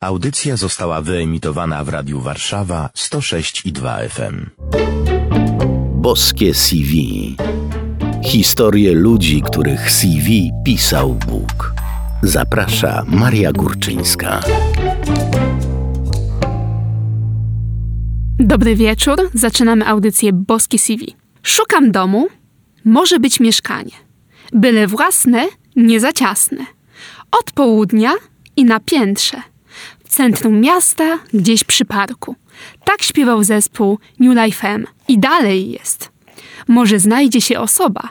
Audycja została wyemitowana w Radiu Warszawa 106 i 2 FM. Boskie CV. Historie ludzi, których CV pisał Bóg. Zaprasza Maria Górczyńska. Dobry wieczór. Zaczynamy audycję Boskie CV. Szukam domu. Może być mieszkanie. Byle własne, nie za ciasne. Od południa i na piętrze. Centrum miasta, gdzieś przy parku. Tak śpiewał zespół New Life M. I dalej jest. Może znajdzie się osoba,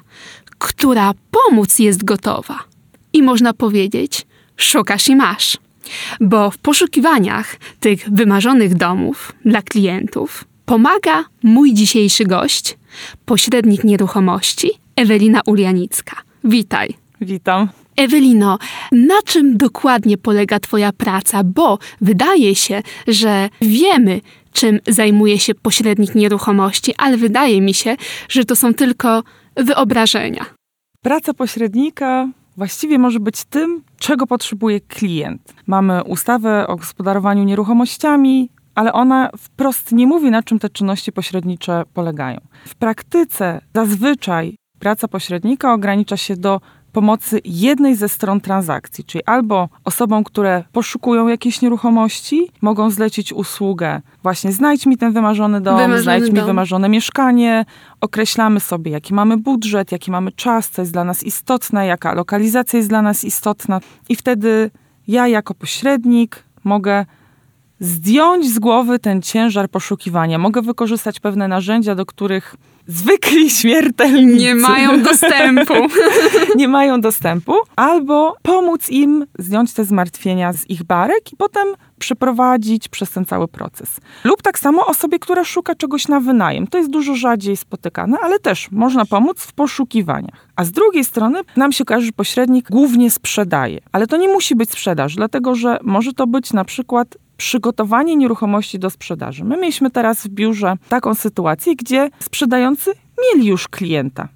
która pomóc jest gotowa. I można powiedzieć, szukasz i masz. Bo w poszukiwaniach tych wymarzonych domów dla klientów pomaga mój dzisiejszy gość, pośrednik nieruchomości Ewelina Ulianicka. Witaj. Witam. Ewelino, na czym dokładnie polega Twoja praca? Bo wydaje się, że wiemy, czym zajmuje się pośrednik nieruchomości, ale wydaje mi się, że to są tylko wyobrażenia. Praca pośrednika właściwie może być tym, czego potrzebuje klient. Mamy ustawę o gospodarowaniu nieruchomościami, ale ona wprost nie mówi, na czym te czynności pośrednicze polegają. W praktyce zazwyczaj praca pośrednika ogranicza się do pomocy jednej ze stron transakcji, czyli albo osobom, które poszukują jakiejś nieruchomości, mogą zlecić usługę, właśnie znajdź mi ten wymarzony dom, Wymarzony znajdź mi dom. wymarzone mieszkanie, określamy sobie, jaki mamy budżet, jaki mamy czas, co jest dla nas istotne, jaka lokalizacja jest dla nas istotna i wtedy ja jako pośrednik mogę zdjąć z głowy ten ciężar poszukiwania. Mogę wykorzystać pewne narzędzia, do których zwykli śmiertelnicy Nie mają dostępu. nie mają dostępu, albo pomóc im zdjąć te zmartwienia z ich barek i potem przeprowadzić przez ten cały proces. Lub tak samo osobie, która szuka czegoś na wynajem. To jest dużo rzadziej spotykane, ale też można pomóc w poszukiwaniach. A z drugiej strony nam się kojarzy, że pośrednik głównie sprzedaje. Ale to nie musi być sprzedaż, dlatego że może to być na przykład przygotowanie nieruchomości do sprzedaży. My mieliśmy teraz w biurze taką sytuację, gdzie sprzedający mieli już klienta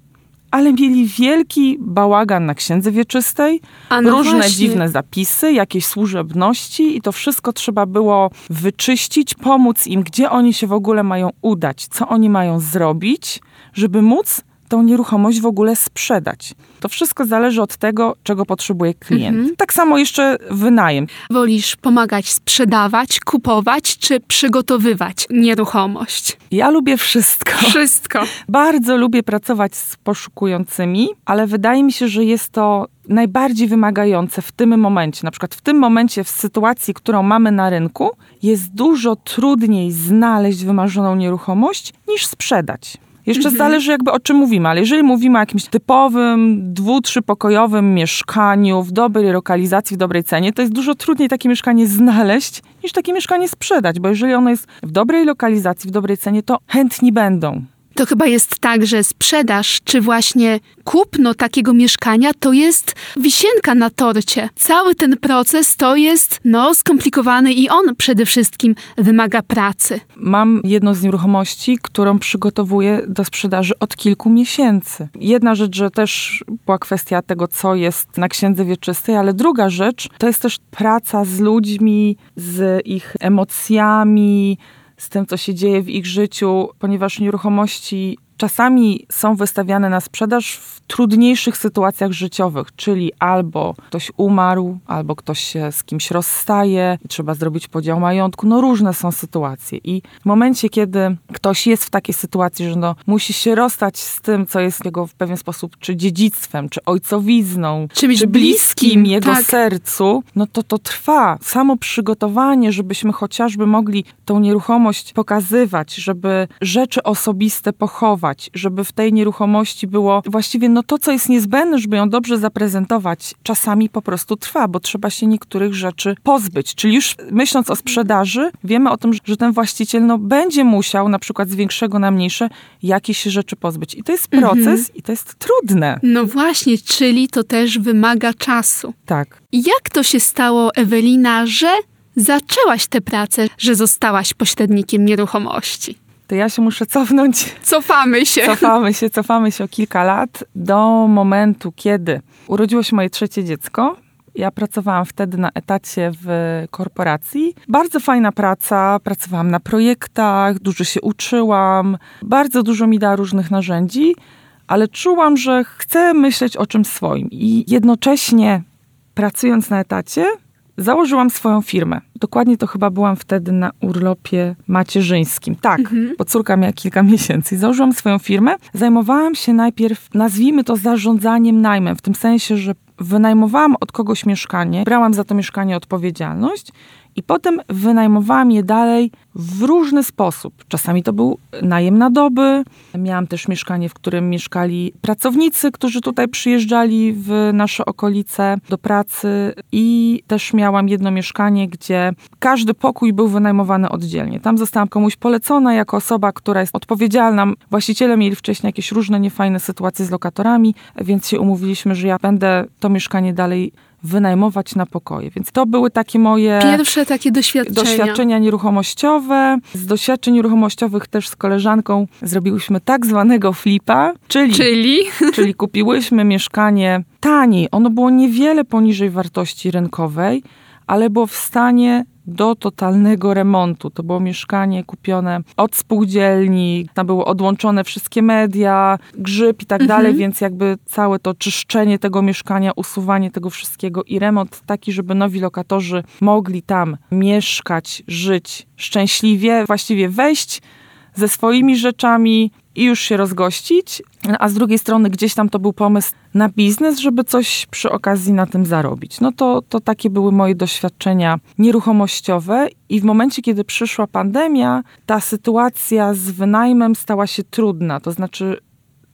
ale mieli wielki bałagan na księdze wieczystej, no różne właśnie. dziwne zapisy, jakieś służebności i to wszystko trzeba było wyczyścić, pomóc im, gdzie oni się w ogóle mają udać, co oni mają zrobić, żeby móc tą nieruchomość w ogóle sprzedać. To wszystko zależy od tego, czego potrzebuje klient. Mhm. Tak samo jeszcze wynajem. Wolisz pomagać sprzedawać, kupować czy przygotowywać nieruchomość? Ja lubię wszystko. Wszystko. Bardzo lubię pracować z poszukującymi, ale wydaje mi się, że jest to najbardziej wymagające w tym momencie. Na przykład w tym momencie, w sytuacji, którą mamy na rynku, jest dużo trudniej znaleźć wymarzoną nieruchomość niż sprzedać. Jeszcze zależy jakby o czym mówimy, ale jeżeli mówimy o jakimś typowym, dwu, trzypokojowym mieszkaniu w dobrej lokalizacji, w dobrej cenie, to jest dużo trudniej takie mieszkanie znaleźć niż takie mieszkanie sprzedać, bo jeżeli ono jest w dobrej lokalizacji, w dobrej cenie, to chętni będą. To chyba jest tak, że sprzedaż czy właśnie kupno takiego mieszkania to jest wisienka na torcie. Cały ten proces to jest no skomplikowany i on przede wszystkim wymaga pracy. Mam jedną z nieruchomości, którą przygotowuję do sprzedaży od kilku miesięcy. Jedna rzecz, że też była kwestia tego, co jest na księdze wieczystej, ale druga rzecz to jest też praca z ludźmi, z ich emocjami, z tym, co się dzieje w ich życiu, ponieważ nieruchomości czasami są wystawiane na sprzedaż w trudniejszych sytuacjach życiowych, czyli albo ktoś umarł, albo ktoś się z kimś rozstaje i trzeba zrobić podział majątku. No różne są sytuacje i w momencie, kiedy ktoś jest w takiej sytuacji, że no, musi się rozstać z tym, co jest jego w pewien sposób czy dziedzictwem, czy ojcowizną, Czymś czy bliskim bliskim, jego tak. sercu, no to to trwa. Samo przygotowanie, żebyśmy chociażby mogli tą nieruchomość pokazywać, żeby rzeczy osobiste pochować, żeby w tej nieruchomości było właściwie no to, co jest niezbędne, żeby ją dobrze zaprezentować, czasami po prostu trwa, bo trzeba się niektórych rzeczy pozbyć. Czyli już myśląc o sprzedaży, wiemy o tym, że ten właściciel no, będzie musiał na przykład z większego na mniejsze jakieś rzeczy pozbyć. I to jest proces i to jest trudne. No właśnie, czyli to też wymaga czasu. Tak. Jak to się stało, Ewelina, że zaczęłaś tę pracę, że zostałaś pośrednikiem nieruchomości? Ja się muszę cofnąć Cofamy się. Cofamy się, cofamy się o kilka lat do momentu, kiedy urodziło się moje trzecie dziecko Ja pracowałam wtedy na etacie w korporacji. Bardzo fajna praca, pracowałam na projektach, dużo się uczyłam, bardzo dużo mi dała różnych narzędzi, ale czułam, że chcę myśleć o czymś swoim i jednocześnie pracując na etacie, założyłam swoją firmę. Dokładnie to chyba byłam wtedy na urlopie macierzyńskim. Tak, bo córka miała kilka miesięcy. Założyłam swoją firmę. Zajmowałam się najpierw, nazwijmy to zarządzaniem najmem, w tym sensie, że wynajmowałam od kogoś mieszkanie, brałam za to mieszkanie odpowiedzialność i potem wynajmowałam je dalej w różny sposób. Czasami to był najem na doby. Miałam też mieszkanie, w którym mieszkali pracownicy, którzy tutaj przyjeżdżali w nasze okolice do pracy i też miałam jedno mieszkanie, gdzie każdy pokój był wynajmowany oddzielnie. Tam zostałam komuś polecona jako osoba, która jest odpowiedzialna. Właściciele mieli wcześniej jakieś różne niefajne sytuacje z lokatorami, więc się umówiliśmy, że ja będę to mieszkanie dalej wynajmować na pokoje. Więc to były takie moje Pierwsze takie doświadczenia. doświadczenia nieruchomościowe. Z doświadczeń nieruchomościowych też z koleżanką zrobiłyśmy tak zwanego flipa, czyli, Czyli czyli kupiłyśmy mieszkanie taniej. Ono było niewiele poniżej wartości rynkowej, ale było w stanie do totalnego remontu. To było mieszkanie kupione od spółdzielni, tam były odłączone wszystkie media, grzyb i tak dalej, więc jakby całe to czyszczenie tego mieszkania, usuwanie tego wszystkiego i remont taki, żeby nowi lokatorzy mogli tam mieszkać, żyć szczęśliwie, właściwie wejść ze swoimi rzeczami i już się rozgościć, a z drugiej strony gdzieś tam to był pomysł na biznes, żeby coś przy okazji na tym zarobić. No to, to takie były moje doświadczenia nieruchomościowe i w momencie, kiedy przyszła pandemia, ta sytuacja z wynajmem stała się trudna, to znaczy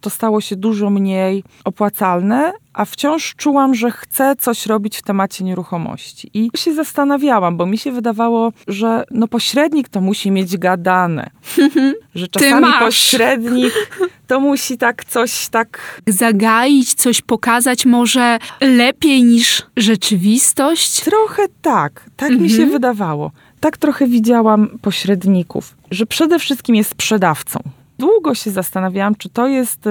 to stało się dużo mniej opłacalne, a wciąż czułam, że chcę coś robić w temacie nieruchomości. I się zastanawiałam, bo mi się wydawało, że no pośrednik to musi mieć gadane. że czasami pośrednik to musi tak coś tak zagaić, coś pokazać może lepiej niż rzeczywistość. Trochę tak, tak mi się wydawało. Tak trochę widziałam pośredników, że przede wszystkim jest sprzedawcą. Długo się zastanawiałam, czy to jest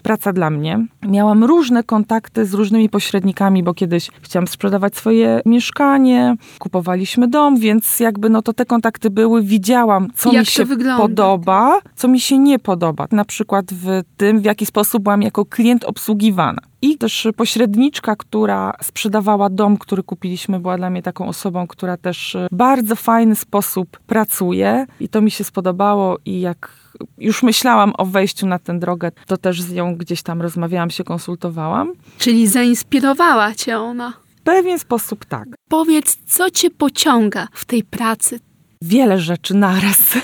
praca dla mnie. Miałam różne kontakty z różnymi pośrednikami, bo kiedyś chciałam sprzedawać swoje mieszkanie, kupowaliśmy dom, więc jakby no to te kontakty były, widziałam, co Jak mi się wygląda? podoba, co mi się nie podoba. Na przykład w tym, w jaki sposób byłam jako klient obsługiwana. I też pośredniczka, która sprzedawała dom, który kupiliśmy, była dla mnie taką osobą, która też w bardzo fajny sposób pracuje i to mi się spodobało i jak już myślałam o wejściu na tę drogę, to też z nią gdzieś tam rozmawiałam, się konsultowałam. Czyli zainspirowała cię ona. W pewien sposób tak. Powiedz, co cię pociąga w tej pracy? Wiele rzeczy naraz.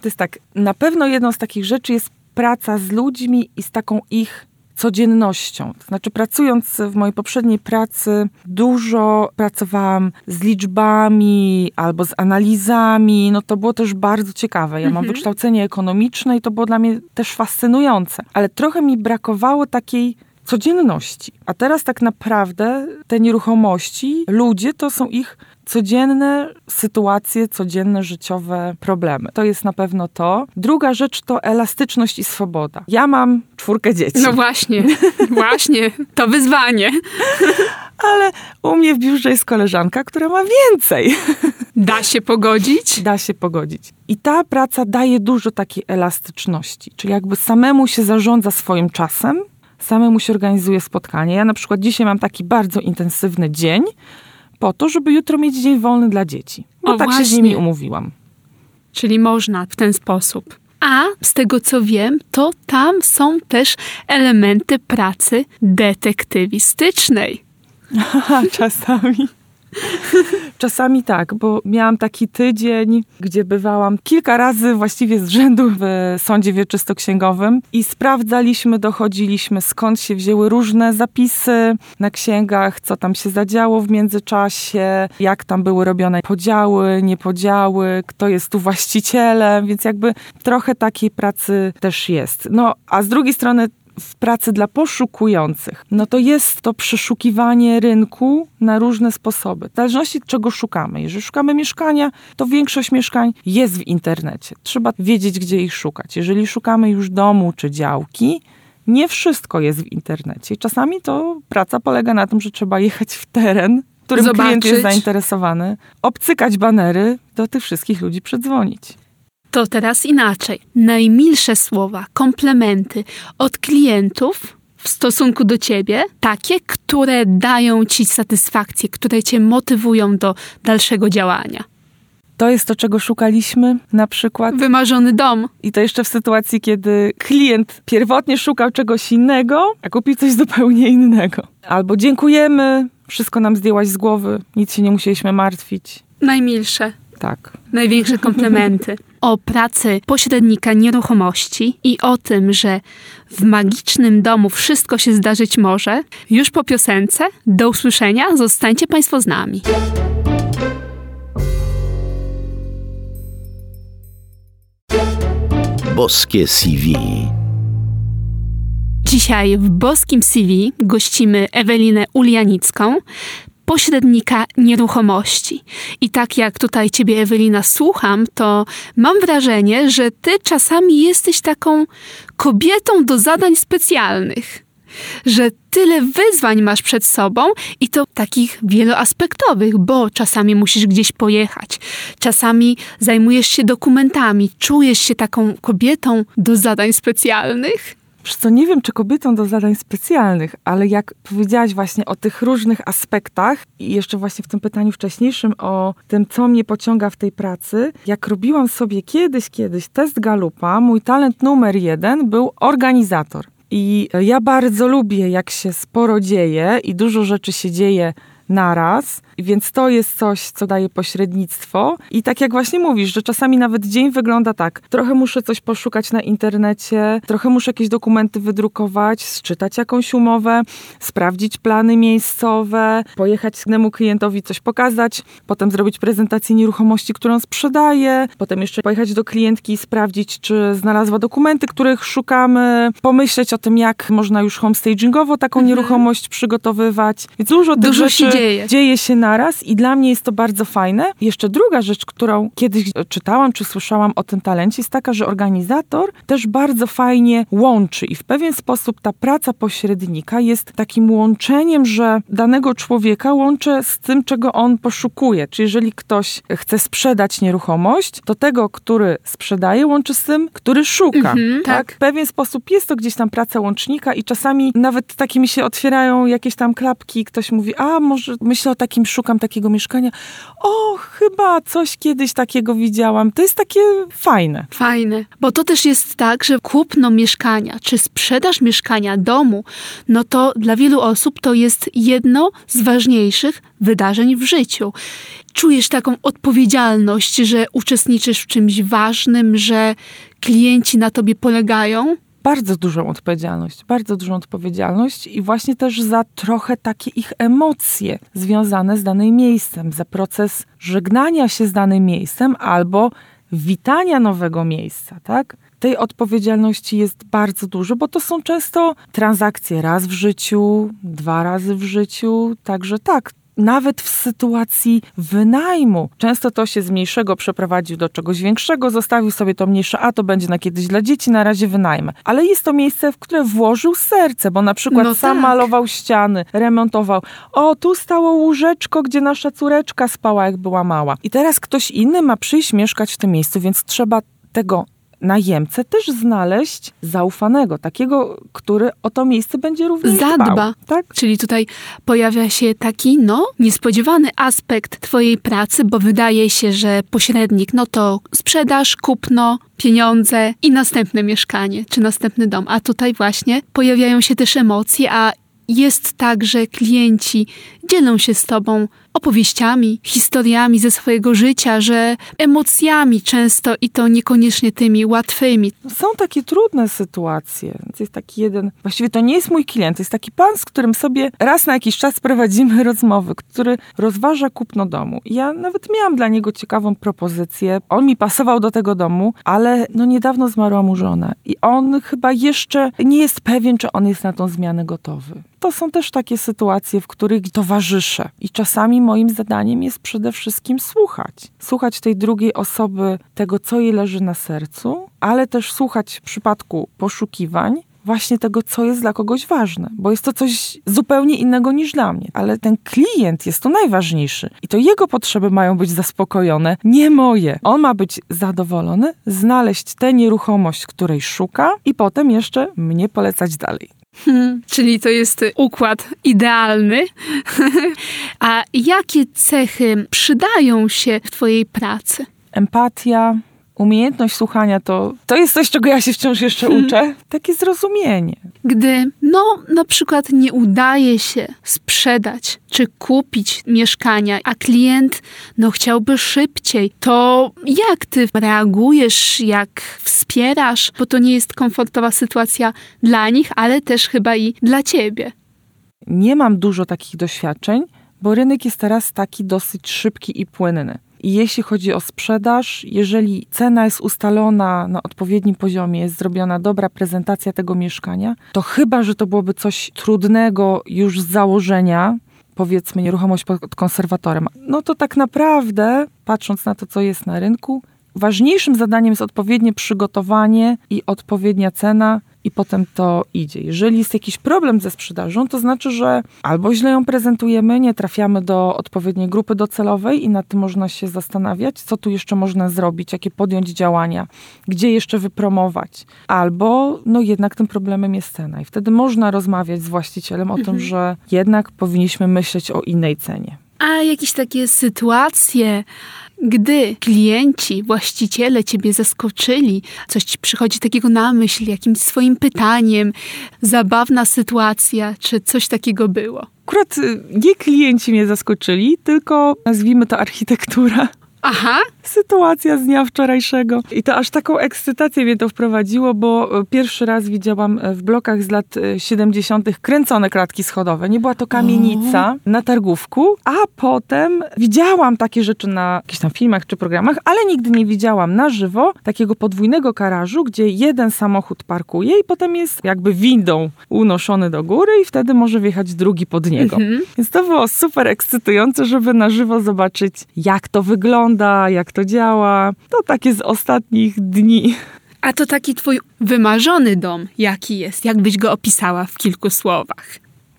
To jest tak, na pewno jedną z takich rzeczy jest praca z ludźmi i z taką ich codziennością. To znaczy, pracując w mojej poprzedniej pracy, dużo pracowałam z liczbami albo z analizami. No to było też bardzo ciekawe. Ja mam wykształcenie ekonomiczne i to było dla mnie też fascynujące. Ale trochę mi brakowało takiej codzienności. A teraz tak naprawdę te nieruchomości, ludzie to są ich codzienne sytuacje, codzienne życiowe problemy. To jest na pewno to. Druga rzecz to elastyczność i swoboda. Ja mam czwórkę dzieci, No właśnie, właśnie, to wyzwanie. ale u mnie w biurze jest koleżanka, która ma więcej. Da się pogodzić? Da się pogodzić. I ta praca daje dużo takiej elastyczności, czyli jakby samemu się zarządza swoim czasem, samemu się organizuje spotkanie. Ja na przykład dzisiaj mam taki bardzo intensywny dzień, po to, żeby jutro mieć dzień wolny dla dzieci. Bo O, tak się z właśnie. nimi umówiłam. Czyli można w ten sposób. A z tego co wiem, to tam są też elementy pracy detektywistycznej. Czasami. Czasami tak, bo miałam taki tydzień, gdzie bywałam kilka razy właściwie z rzędu w sądzie wieczystoksięgowym i sprawdzaliśmy, dochodziliśmy skąd się wzięły różne zapisy na księgach, co tam się zadziało w międzyczasie, jak tam były robione podziały, niepodziały, kto jest tu właścicielem, więc jakby trochę takiej pracy też jest. No, a z drugiej strony w pracy dla poszukujących, no to jest to przeszukiwanie rynku na różne sposoby. W zależności czego szukamy. Jeżeli szukamy mieszkania, to większość mieszkań jest w internecie. Trzeba wiedzieć, gdzie ich szukać. Jeżeli szukamy już domu czy działki, nie wszystko jest w internecie. Czasami to praca polega na tym, że trzeba jechać w teren którym klient Zobaczyć. jest zainteresowany, obcykać banery, do tych wszystkich ludzi przedzwonić. To teraz inaczej. Najmilsze słowa, komplementy od klientów w stosunku do ciebie, takie, które dają ci satysfakcję, które cię motywują do dalszego działania. To jest to, czego szukaliśmy na przykład. Wymarzony dom. I to jeszcze w sytuacji, kiedy klient pierwotnie szukał czegoś innego, a kupił coś zupełnie innego. Albo dziękujemy, wszystko nam zdjęłaś z głowy, nic się nie musieliśmy martwić. Najmilsze. Tak. Największe komplementy. O pracy pośrednika nieruchomości i o tym, że w magicznym domu wszystko się zdarzyć może, już po piosence. Do usłyszenia, zostańcie Państwo z nami. Boskie CV. Dzisiaj w Boskim CV gościmy Ewelinę Ulianicką, pośrednika nieruchomości. I tak jak tutaj ciebie, Ewelina, słucham, to mam wrażenie, że ty czasami jesteś taką kobietą do zadań specjalnych. Że tyle wyzwań masz przed sobą i to takich wieloaspektowych, bo czasami musisz gdzieś pojechać, czasami zajmujesz się dokumentami, czujesz się taką kobietą do zadań specjalnych. Wiesz co, nie wiem, czy kobietą do zadań specjalnych, ale jak powiedziałaś właśnie o tych różnych aspektach i jeszcze właśnie w tym pytaniu wcześniejszym o tym, co mnie pociąga w tej pracy, jak robiłam sobie kiedyś, kiedyś test Galupa, mój talent numer jeden był organizator. I ja bardzo lubię, jak się sporo dzieje i dużo rzeczy się dzieje naraz, więc to jest coś, co daje pośrednictwo. I tak jak właśnie mówisz, że czasami nawet dzień wygląda tak. Trochę muszę coś poszukać na internecie, trochę muszę jakieś dokumenty wydrukować, sczytać jakąś umowę, sprawdzić plany miejscowe, pojechać innemu klientowi coś pokazać, potem zrobić prezentację nieruchomości, którą sprzedaję, potem jeszcze pojechać do klientki i sprawdzić, czy znalazła dokumenty, których szukamy, pomyśleć o tym, jak można już homestagingowo taką nieruchomość przygotowywać. Więc dużo tych Dużo rzeczy się dzieje. dzieje się naraz i dla mnie jest to bardzo fajne. Jeszcze druga rzecz, którą kiedyś czytałam czy słyszałam o tym talencie, jest taka, że organizator też bardzo fajnie łączy i w pewien sposób ta praca pośrednika jest takim łączeniem, że danego człowieka łączę z tym, czego on poszukuje. Czyli jeżeli ktoś chce sprzedać nieruchomość, to tego, który sprzedaje, łączy z tym, który szuka. Mhm, tak. W pewien sposób jest to gdzieś tam praca łącznika i czasami nawet takie mi się otwierają jakieś tam klapki, ktoś mówi, a może myślę o takim, szukam takiego mieszkania. O, chyba coś kiedyś takiego widziałam. To jest takie fajne. Fajne, bo to też jest tak, że kupno mieszkania czy sprzedaż mieszkania, domu, no to dla wielu osób to jest jedno z ważniejszych wydarzeń w życiu. Czujesz taką odpowiedzialność, że uczestniczysz w czymś ważnym, że klienci na tobie polegają? Bardzo dużą odpowiedzialność, bardzo dużą odpowiedzialność i właśnie też za trochę takie ich emocje związane z danym miejscem, za proces żegnania się z danym miejscem albo witania nowego miejsca, tak? Tej odpowiedzialności jest bardzo dużo, bo to są często transakcje raz w życiu, dwa razy w życiu, także tak, nawet w sytuacji wynajmu. Często to się z mniejszego przeprowadził do czegoś większego, zostawił sobie to mniejsze, a to będzie na kiedyś dla dzieci, na razie wynajmę. Ale jest to miejsce, w które włożył serce, bo na przykład No sam tak. malował ściany, remontował. O, tu stało łóżeczko, gdzie nasza córeczka spała, jak była mała. I teraz ktoś inny ma przyjść mieszkać w tym miejscu, więc trzeba tego najemcę też znaleźć zaufanego, takiego, który o to miejsce będzie również Zadba. dbał. Tak? Czyli tutaj pojawia się taki, no, niespodziewany aspekt Twojej pracy, bo wydaje się, że pośrednik, no to sprzedaż, kupno, pieniądze i następne mieszkanie, czy następny dom. A tutaj właśnie pojawiają się też emocje, a jest tak, że klienci dzielą się z Tobą opowieściami, historiami ze swojego życia, że emocjami często i to niekoniecznie tymi łatwymi. Są takie trudne sytuacje. Jest taki jeden, właściwie to nie jest mój klient, to jest taki pan, z którym sobie raz na jakiś czas prowadzimy rozmowy, który rozważa kupno domu. Ja nawet miałam dla niego ciekawą propozycję. On mi pasował do tego domu, ale no niedawno zmarła mu żona. I on chyba jeszcze nie jest pewien, czy on jest na tą zmianę gotowy. To są też takie sytuacje, w których towarzyszę. I czasami moim zadaniem jest przede wszystkim słuchać. Słuchać tej drugiej osoby, tego, co jej leży na sercu, ale też słuchać w przypadku poszukiwań, właśnie tego, co jest dla kogoś ważne, bo jest to coś zupełnie innego niż dla mnie. Ale ten klient jest tu najważniejszy i to jego potrzeby mają być zaspokojone, nie moje. On ma być zadowolony, znaleźć tę nieruchomość, której szuka i potem jeszcze mnie polecać dalej. Hmm, czyli to jest układ idealny. A jakie cechy przydają się w Twojej pracy? Empatia, umiejętność słuchania to, to jest coś, czego ja się wciąż jeszcze uczę. Takie zrozumienie. Gdy, no, na przykład nie udaje się sprzedać czy kupić mieszkania, a klient, no, chciałby szybciej, to jak ty reagujesz, jak wspierasz, bo to nie jest komfortowa sytuacja dla nich, ale też chyba i dla ciebie. Nie mam dużo takich doświadczeń, bo rynek jest teraz taki dosyć szybki i płynny. Jeśli chodzi o sprzedaż, jeżeli cena jest ustalona na odpowiednim poziomie, jest zrobiona dobra prezentacja tego mieszkania, to chyba, że to byłoby coś trudnego już z założenia, powiedzmy nieruchomość pod konserwatorem, no to tak naprawdę, patrząc na to, co jest na rynku, ważniejszym zadaniem jest odpowiednie przygotowanie i odpowiednia cena, i potem to idzie. Jeżeli jest jakiś problem ze sprzedażą, to znaczy, że albo źle ją prezentujemy, nie trafiamy do odpowiedniej grupy docelowej i nad tym można się zastanawiać, co tu jeszcze można zrobić, jakie podjąć działania, gdzie jeszcze wypromować. Albo no jednak tym problemem jest cena i wtedy można rozmawiać z właścicielem o mhm. tym, że jednak powinniśmy myśleć o innej cenie. A jakieś takie sytuacje, gdy klienci, właściciele ciebie zaskoczyli, coś ci przychodzi takiego na myśl, jakimś swoim pytaniem, zabawna sytuacja, czy coś takiego było? Akurat y, nie klienci mnie zaskoczyli, tylko nazwijmy to architektura. Aha. Sytuacja z dnia wczorajszego. I to aż taką ekscytację mnie to wprowadziło, bo e, pierwszy raz widziałam e, w blokach z lat 70. E, kręcone klatki schodowe. Nie była to kamienica o. na targówku, a potem widziałam takie rzeczy na jakichś tam filmach czy programach, ale nigdy nie widziałam na żywo takiego podwójnego garażu, gdzie jeden samochód parkuje i potem jest jakby windą unoszony do góry i wtedy może wjechać drugi pod niego. Mhm. Więc to było super ekscytujące, żeby na żywo zobaczyć, jak to wygląda wygląda, jak to działa. To takie z ostatnich dni. A to taki twój wymarzony dom, jaki jest? Jak byś go opisała w kilku słowach?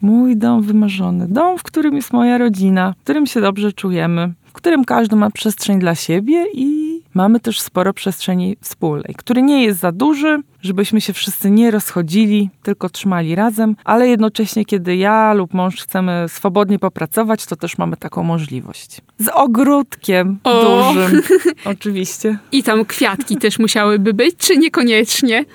Mój dom wymarzony. Dom, w którym jest moja rodzina, w którym się dobrze czujemy, w którym każdy ma przestrzeń dla siebie i mamy też sporo przestrzeni wspólnej, który nie jest za duży, żebyśmy się wszyscy nie rozchodzili, tylko trzymali razem, ale jednocześnie, kiedy ja lub mąż chcemy swobodnie popracować, to też mamy taką możliwość. Z ogródkiem o. dużym, oczywiście. I tam kwiatki też musiałyby być, czy niekoniecznie?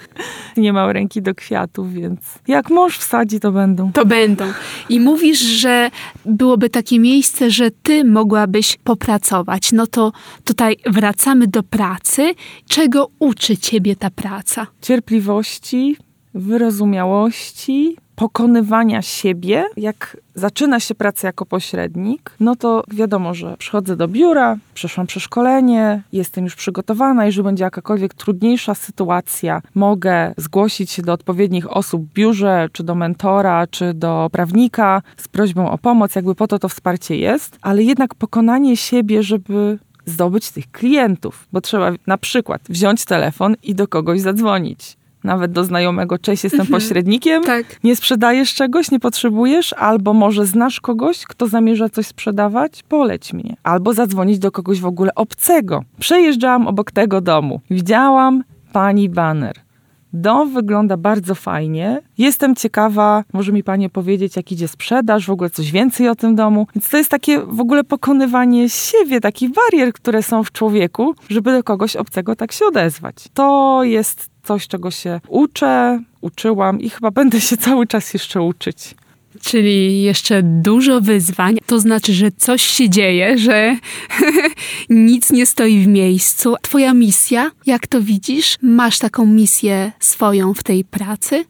Nie ma ręki do kwiatów, więc jak mąż wsadzi, to będą. To będą. I mówisz, że byłoby takie miejsce, że ty mogłabyś popracować. No to tutaj wracamy do pracy. Czego uczy ciebie ta praca? Cierpliwości, wyrozumiałości, pokonywania siebie. Jak zaczyna się praca jako pośrednik, no to wiadomo, że przychodzę do biura, przeszłam przeszkolenie, jestem już przygotowana. Jeżeli będzie jakakolwiek trudniejsza sytuacja, mogę zgłosić się do odpowiednich osób w biurze, czy do mentora, czy do prawnika z prośbą o pomoc. Jakby po to to wsparcie jest, ale jednak pokonanie siebie, żeby zdobyć tych klientów, bo trzeba na przykład wziąć telefon i do kogoś zadzwonić. Nawet do znajomego, cześć, jestem mhm. pośrednikiem, tak. nie sprzedajesz czegoś, nie potrzebujesz, albo może znasz kogoś, kto zamierza coś sprzedawać, poleć mnie. Albo zadzwonić do kogoś w ogóle obcego. Przejeżdżałam obok tego domu, widziałam pani baner Dom wygląda bardzo fajnie. Jestem ciekawa, może mi Pani powiedzieć, jak idzie sprzedaż, w ogóle coś więcej o tym domu. Więc to jest takie w ogóle pokonywanie siebie, takich barier, które są w człowieku, żeby do kogoś obcego tak się odezwać. To jest coś, czego się uczę, uczyłam i chyba będę się cały czas jeszcze uczyć. Czyli jeszcze dużo wyzwań. To znaczy, że coś się dzieje, że nic nie stoi w miejscu. Twoja misja, jak to widzisz? Masz taką misję swoją w tej pracy?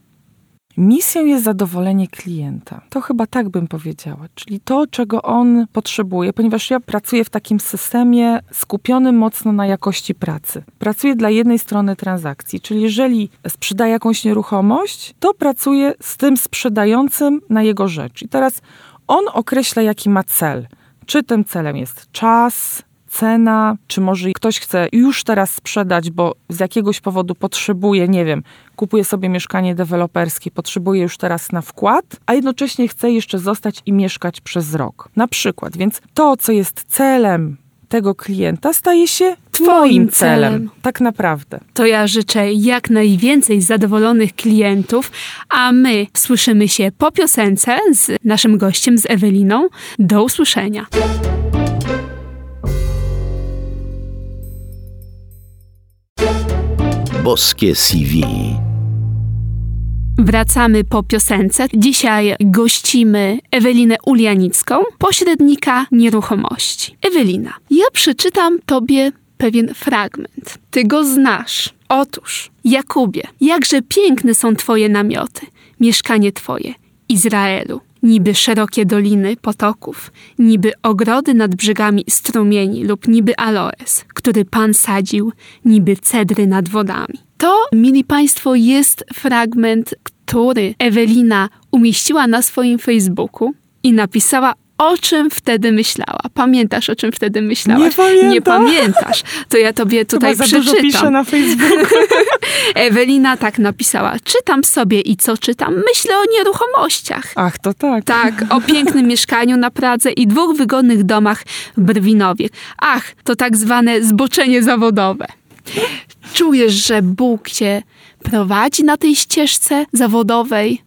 Misją jest zadowolenie klienta. To chyba tak bym powiedziała. Czyli to, czego on potrzebuje, ponieważ ja pracuję w takim systemie skupionym mocno na jakości pracy. Pracuję dla jednej strony transakcji, czyli jeżeli sprzedaję jakąś nieruchomość, to pracuję z tym sprzedającym na jego rzecz. I teraz on określa, jaki ma cel. Czy tym celem jest czas, cena, czy może ktoś chce już teraz sprzedać, bo z jakiegoś powodu potrzebuje, nie wiem, kupuje sobie mieszkanie deweloperskie, potrzebuje już teraz na wkład, a jednocześnie chce jeszcze zostać i mieszkać przez rok. Na przykład, więc to, co jest celem tego klienta, staje się twoim celem. celem. Tak naprawdę. To ja życzę jak najwięcej zadowolonych klientów, a my słyszymy się po piosence z naszym gościem, z Eweliną. Do usłyszenia. Boskie CV. Wracamy po piosence. Dzisiaj gościmy Ewelinę Ulianicką, pośrednika nieruchomości. Ewelina, ja przeczytam tobie pewien fragment. Ty go znasz. Otóż, Jakubie, jakże piękne są twoje namioty, mieszkanie twoje, Izraelu. Niby szerokie doliny potoków, niby ogrody nad brzegami strumieni lub niby aloes, który Pan sadził, niby cedry nad wodami. To, mili Państwo, jest fragment, który Ewelina umieściła na swoim Facebooku i napisała, o czym wtedy myślała. Pamiętasz, o czym wtedy myślałaś? Nie pamiętam. Nie pamiętasz. To ja tobie tutaj Chyba za dużo przeczytam. piszę na Facebooku. Ewelina tak napisała. Czytam sobie i co czytam? Myślę o nieruchomościach. Ach, to tak. Tak, o pięknym mieszkaniu na Pradze i dwóch wygodnych domach w Brwinowie. Ach, to tak zwane zboczenie zawodowe. Czujesz, że Bóg cię prowadzi na tej ścieżce zawodowej?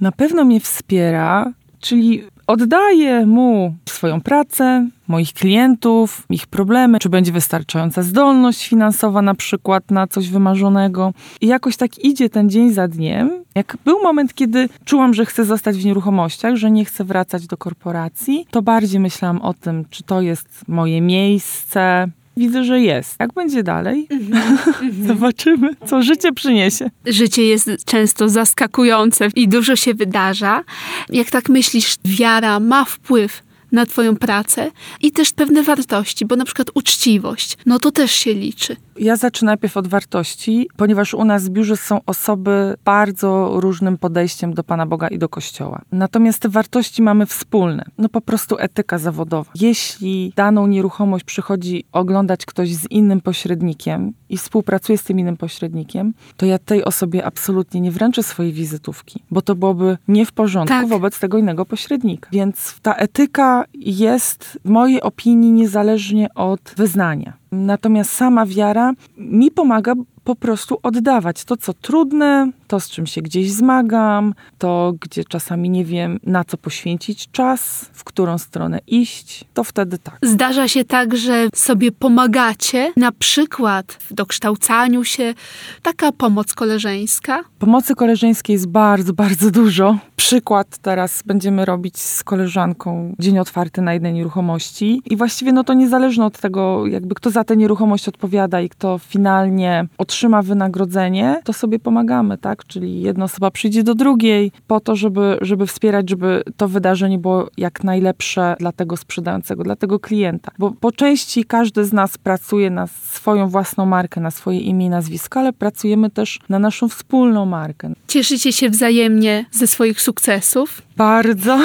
Na pewno mnie wspiera, czyli oddaję mu swoją pracę, moich klientów, ich problemy, czy będzie wystarczająca zdolność finansowa na przykład na coś wymarzonego. I jakoś tak idzie ten dzień za dniem. Jak był moment, kiedy czułam, że chcę zostać w nieruchomościach, że nie chcę wracać do korporacji, to bardziej myślałam o tym, czy to jest moje miejsce. Widzę, że jest. Jak będzie dalej? Zobaczymy, co życie przyniesie. Życie jest często zaskakujące i dużo się wydarza. Jak tak myślisz, wiara ma wpływ na Twoją pracę i też pewne wartości, bo na przykład uczciwość, no to też się liczy. Ja zacznę najpierw od wartości, ponieważ u nas w biurze są osoby bardzo różnym podejściem do Pana Boga i do Kościoła. Natomiast te wartości mamy wspólne. No po prostu etyka zawodowa. Jeśli daną nieruchomość przychodzi oglądać ktoś z innym pośrednikiem i współpracuje z tym innym pośrednikiem, to ja tej osobie absolutnie nie wręczę swojej wizytówki, bo to byłoby nie w porządku Tak. wobec tego innego pośrednika. Więc ta etyka jest w mojej opinii niezależnie od wyznania. Natomiast sama wiara mi pomaga po prostu oddawać to, co trudne, to, z czym się gdzieś zmagam, to, gdzie czasami nie wiem, na co poświęcić czas, w którą stronę iść, to wtedy tak. Zdarza się tak, że sobie pomagacie, na przykład w dokształcaniu się, taka pomoc koleżeńska. Pomocy koleżeńskiej jest bardzo, bardzo dużo. Przykład teraz będziemy robić z koleżanką dzień otwarty na jednej nieruchomości i właściwie no to niezależnie od tego, jakby kto za tę nieruchomość odpowiada i kto finalnie otrzyma wynagrodzenie, to sobie pomagamy, tak? Czyli jedna osoba przyjdzie do drugiej po to, żeby, żeby wspierać, żeby to wydarzenie było jak najlepsze dla tego sprzedającego, dla tego klienta. Bo po części każdy z nas pracuje na swoją własną markę, na swoje imię i nazwisko, ale pracujemy też na naszą wspólną markę. Cieszycie się wzajemnie ze swoich sukcesów. Bardzo,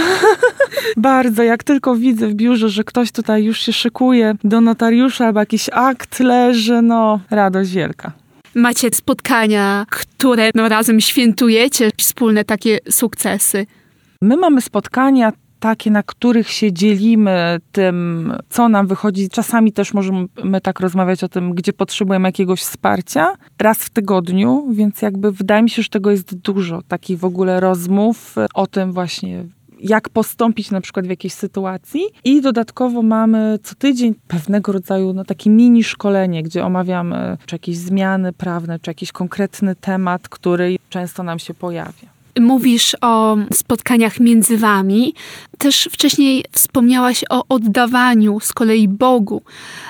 bardzo. Jak tylko widzę w biurze, że ktoś tutaj już się szykuje do notariusza albo jakiś akt leży, no radość wielka. Macie spotkania, które no, razem świętujecie, wspólne takie sukcesy. My mamy spotkania takie, na których się dzielimy tym, co nam wychodzi. Czasami też możemy tak rozmawiać o tym, gdzie potrzebujemy jakiegoś wsparcia. Raz w tygodniu, więc jakby wydaje mi się, że tego jest dużo. Takich w ogóle rozmów o tym właśnie, jak postąpić na przykład w jakiejś sytuacji. I dodatkowo mamy co tydzień pewnego rodzaju no, takie mini szkolenie, gdzie omawiamy czy jakieś zmiany prawne, czy jakiś konkretny temat, który często nam się pojawia. Mówisz o spotkaniach między wami. Też wcześniej wspomniałaś o oddawaniu z kolei Bogu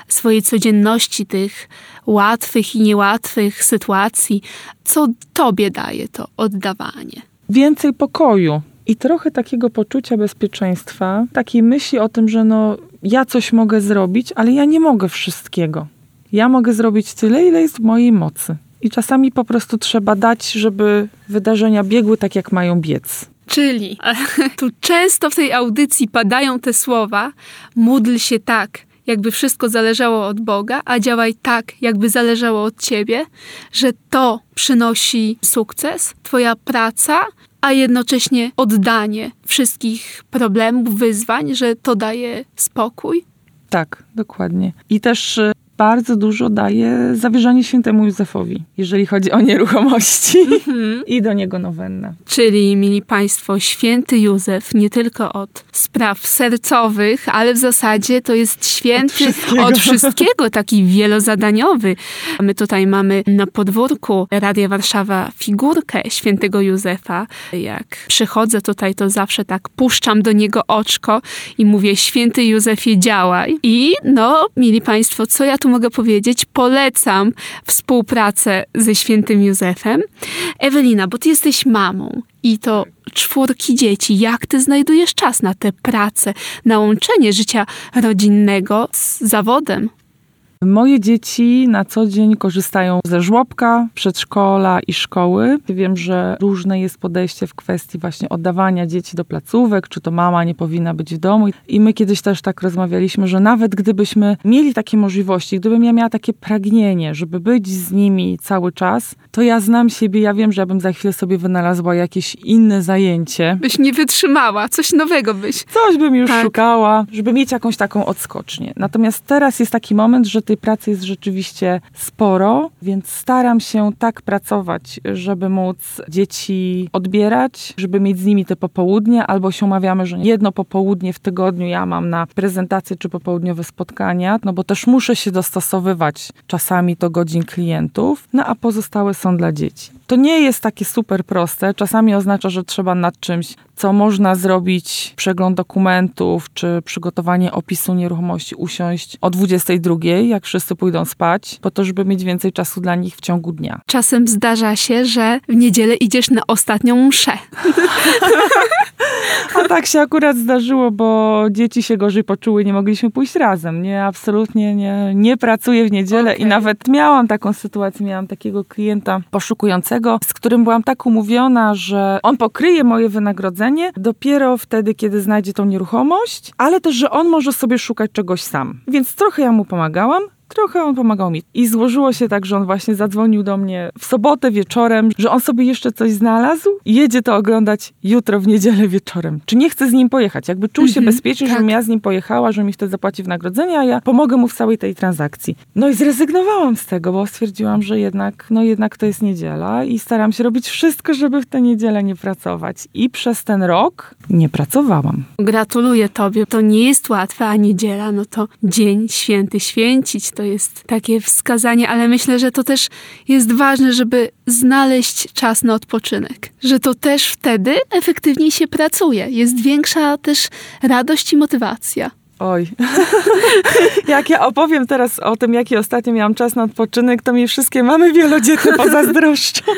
swojej codzienności, tych łatwych i niełatwych sytuacji. Co tobie daje to oddawanie? Więcej pokoju i trochę takiego poczucia bezpieczeństwa, takiej myśli o tym, że no, ja coś mogę zrobić, ale ja nie mogę wszystkiego. Ja mogę zrobić tyle, ile jest w mojej mocy. I czasami po prostu trzeba dać, żeby wydarzenia biegły tak, jak mają biec. Czyli tu często w tej audycji padają te słowa: módl się tak, jakby wszystko zależało od Boga, a działaj tak, jakby zależało od ciebie, że to przynosi sukces, twoja praca, a jednocześnie oddanie wszystkich problemów, wyzwań, że to daje spokój. Tak, dokładnie. I też y, bardzo dużo daje zawierzanie świętemu Józefowi, jeżeli chodzi o nieruchomości i do niego nowenna. Czyli, mili Państwo, święty Józef nie tylko od spraw sercowych, ale w zasadzie to jest święty Od wszystkiego. od wszystkiego, taki wielozadaniowy. My tutaj mamy na podwórku Radia Warszawa figurkę świętego Józefa. Jak przychodzę tutaj, to zawsze tak puszczam do niego oczko i mówię, święty Józefie, działaj. I no, mili Państwo, co ja tu mogę powiedzieć? Polecam współpracę ze świętym Józefem. Ewelina, bo ty jesteś mamą i to czwórki dzieci. Jak ty znajdujesz czas na tę pracę, na łączenie życia rodzinnego z zawodem? Moje dzieci na co dzień korzystają ze żłobka, przedszkola i szkoły. Wiem, że różne jest podejście w kwestii właśnie oddawania dzieci do placówek, czy to mama nie powinna być w domu. I my kiedyś też tak rozmawialiśmy, że nawet gdybyśmy mieli takie możliwości, gdybym ja miała takie pragnienie, żeby być z nimi cały czas, to ja znam siebie, ja wiem, że ja bym za chwilę sobie wynalazła jakieś inne zajęcie. Byś nie wytrzymała, coś nowego byś. Coś bym już Tak. szukała, żeby mieć jakąś taką odskocznię. Natomiast teraz jest taki moment, że tej pracy jest rzeczywiście sporo, więc staram się tak pracować, żeby móc dzieci odbierać, żeby mieć z nimi te popołudnie, albo się umawiamy, że jedno popołudnie w tygodniu ja mam na prezentacje czy popołudniowe spotkania, no bo też muszę się dostosowywać czasami do godzin klientów, no a pozostałe są dla dzieci. To nie jest takie super proste. Czasami oznacza, że trzeba nad czymś, co można zrobić, przegląd dokumentów czy przygotowanie opisu nieruchomości, usiąść o 22, jak wszyscy pójdą spać, po to, żeby mieć więcej czasu dla nich w ciągu dnia. Czasem zdarza się, że w niedzielę idziesz na ostatnią mszę. A tak się akurat zdarzyło, bo dzieci się gorzej poczuły, nie mogliśmy pójść razem. Nie, absolutnie nie, nie pracuję w niedzielę i Okej. nawet miałam taką sytuację, miałam takiego klienta poszukującego, z którym byłam tak umówiona, że on pokryje moje wynagrodzenie dopiero wtedy, kiedy znajdzie tą nieruchomość, ale też, że on może sobie szukać czegoś sam. Więc trochę ja mu pomagałam, Trochę on pomagał mi. I złożyło się tak, że on właśnie zadzwonił do mnie w sobotę wieczorem, że on sobie jeszcze coś znalazł i jedzie to oglądać jutro w niedzielę wieczorem. Czy nie chce z nim pojechać? Jakby czuł się Mhm, bezpiecznie, tak. żebym ja z nim pojechała, że mi wtedy zapłaci wynagrodzenie, a ja pomogę mu w całej tej transakcji. No i zrezygnowałam z tego, bo stwierdziłam, że jednak, no jednak to jest niedziela i staram się robić wszystko, żeby w tę niedzielę nie pracować. I przez ten rok nie pracowałam. Gratuluję Tobie. To nie jest łatwe, a niedziela, no to dzień święty święcić. To jest takie wskazanie, ale myślę, że to też jest ważne, żeby znaleźć czas na odpoczynek. Że to też wtedy efektywniej się pracuje. Jest większa też radość i motywacja. Oj. jak ja opowiem teraz o tym, jaki ostatnio miałam czas na odpoczynek, to mi wszystkie mamy wielodzietne pozazdroszczą.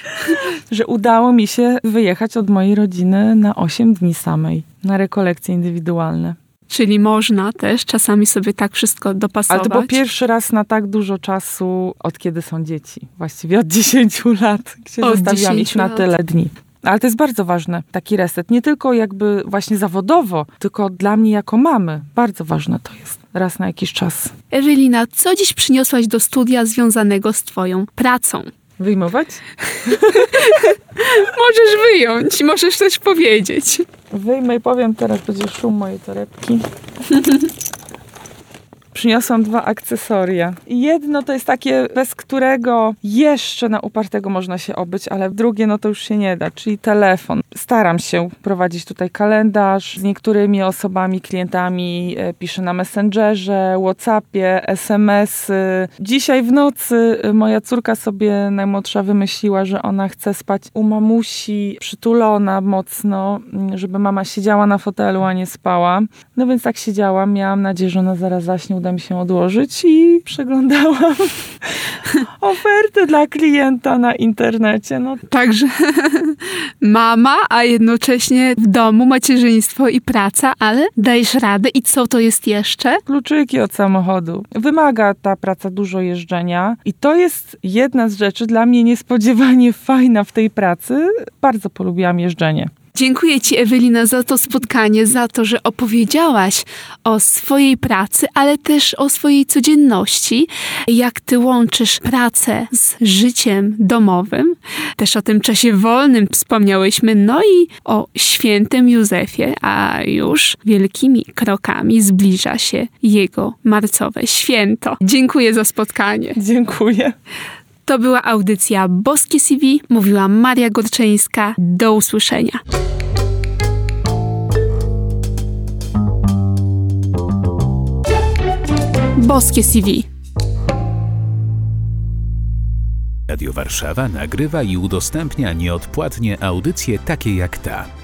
że udało mi się wyjechać od mojej rodziny na 8 dni samej, na rekolekcje indywidualne. Czyli można też czasami sobie tak wszystko Ale dopasować. to był pierwszy raz na tak dużo czasu, od kiedy są dzieci. Właściwie od 10 lat, gdzie Od zostawiłam 10 ich na lat. tyle dni. Ale to jest bardzo ważne, taki reset. Nie tylko jakby właśnie zawodowo, tylko dla mnie jako mamy. Bardzo ważne to jest. Raz na jakiś czas. Ewelina, co dziś przyniosłaś do studia związanego z Twoją pracą? Wyjmować? Możesz wyjąć, możesz coś powiedzieć. Wyjmę i powiem, teraz będzie szum mojej torebki. Przyniosłam dwa akcesoria. Jedno to jest takie, bez którego jeszcze na upartego można się obyć, ale drugie no to już się nie da, czyli telefon. Staram się prowadzić tutaj kalendarz z niektórymi osobami, klientami, e, piszę na Messengerze, Whatsappie, SMS-y. Dzisiaj w nocy e, moja córka sobie najmłodsza wymyśliła, że ona chce spać u mamusi, przytulona mocno, m, żeby mama siedziała na fotelu, a nie spała. No więc tak siedziałam, miałam nadzieję, że ona zaraz zaśnie, uda mi się odłożyć i przeglądałam oferty dla klienta na internecie. No Także mama, a jednocześnie w domu macierzyństwo i praca, ale dajesz radę. I co to jest jeszcze? kluczyki od samochodu. Wymaga ta praca dużo jeżdżenia i to jest jedna z rzeczy dla mnie niespodziewanie fajna w tej pracy. Bardzo polubiłam jeżdżenie. Dziękuję Ci, Ewelina, za to spotkanie, za to, że opowiedziałaś o swojej pracy, ale też o swojej codzienności, jak Ty łączysz pracę z życiem domowym. Też o tym czasie wolnym wspomniałyśmy, no i o świętym Józefie, a już wielkimi krokami zbliża się jego marcowe święto. Dziękuję za spotkanie. Dziękuję. To była audycja Boskie CV. Mówiła Maria Gorczyńska. Do usłyszenia. Boskie CV. Radio Warszawa nagrywa i udostępnia nieodpłatnie audycje takie jak ta.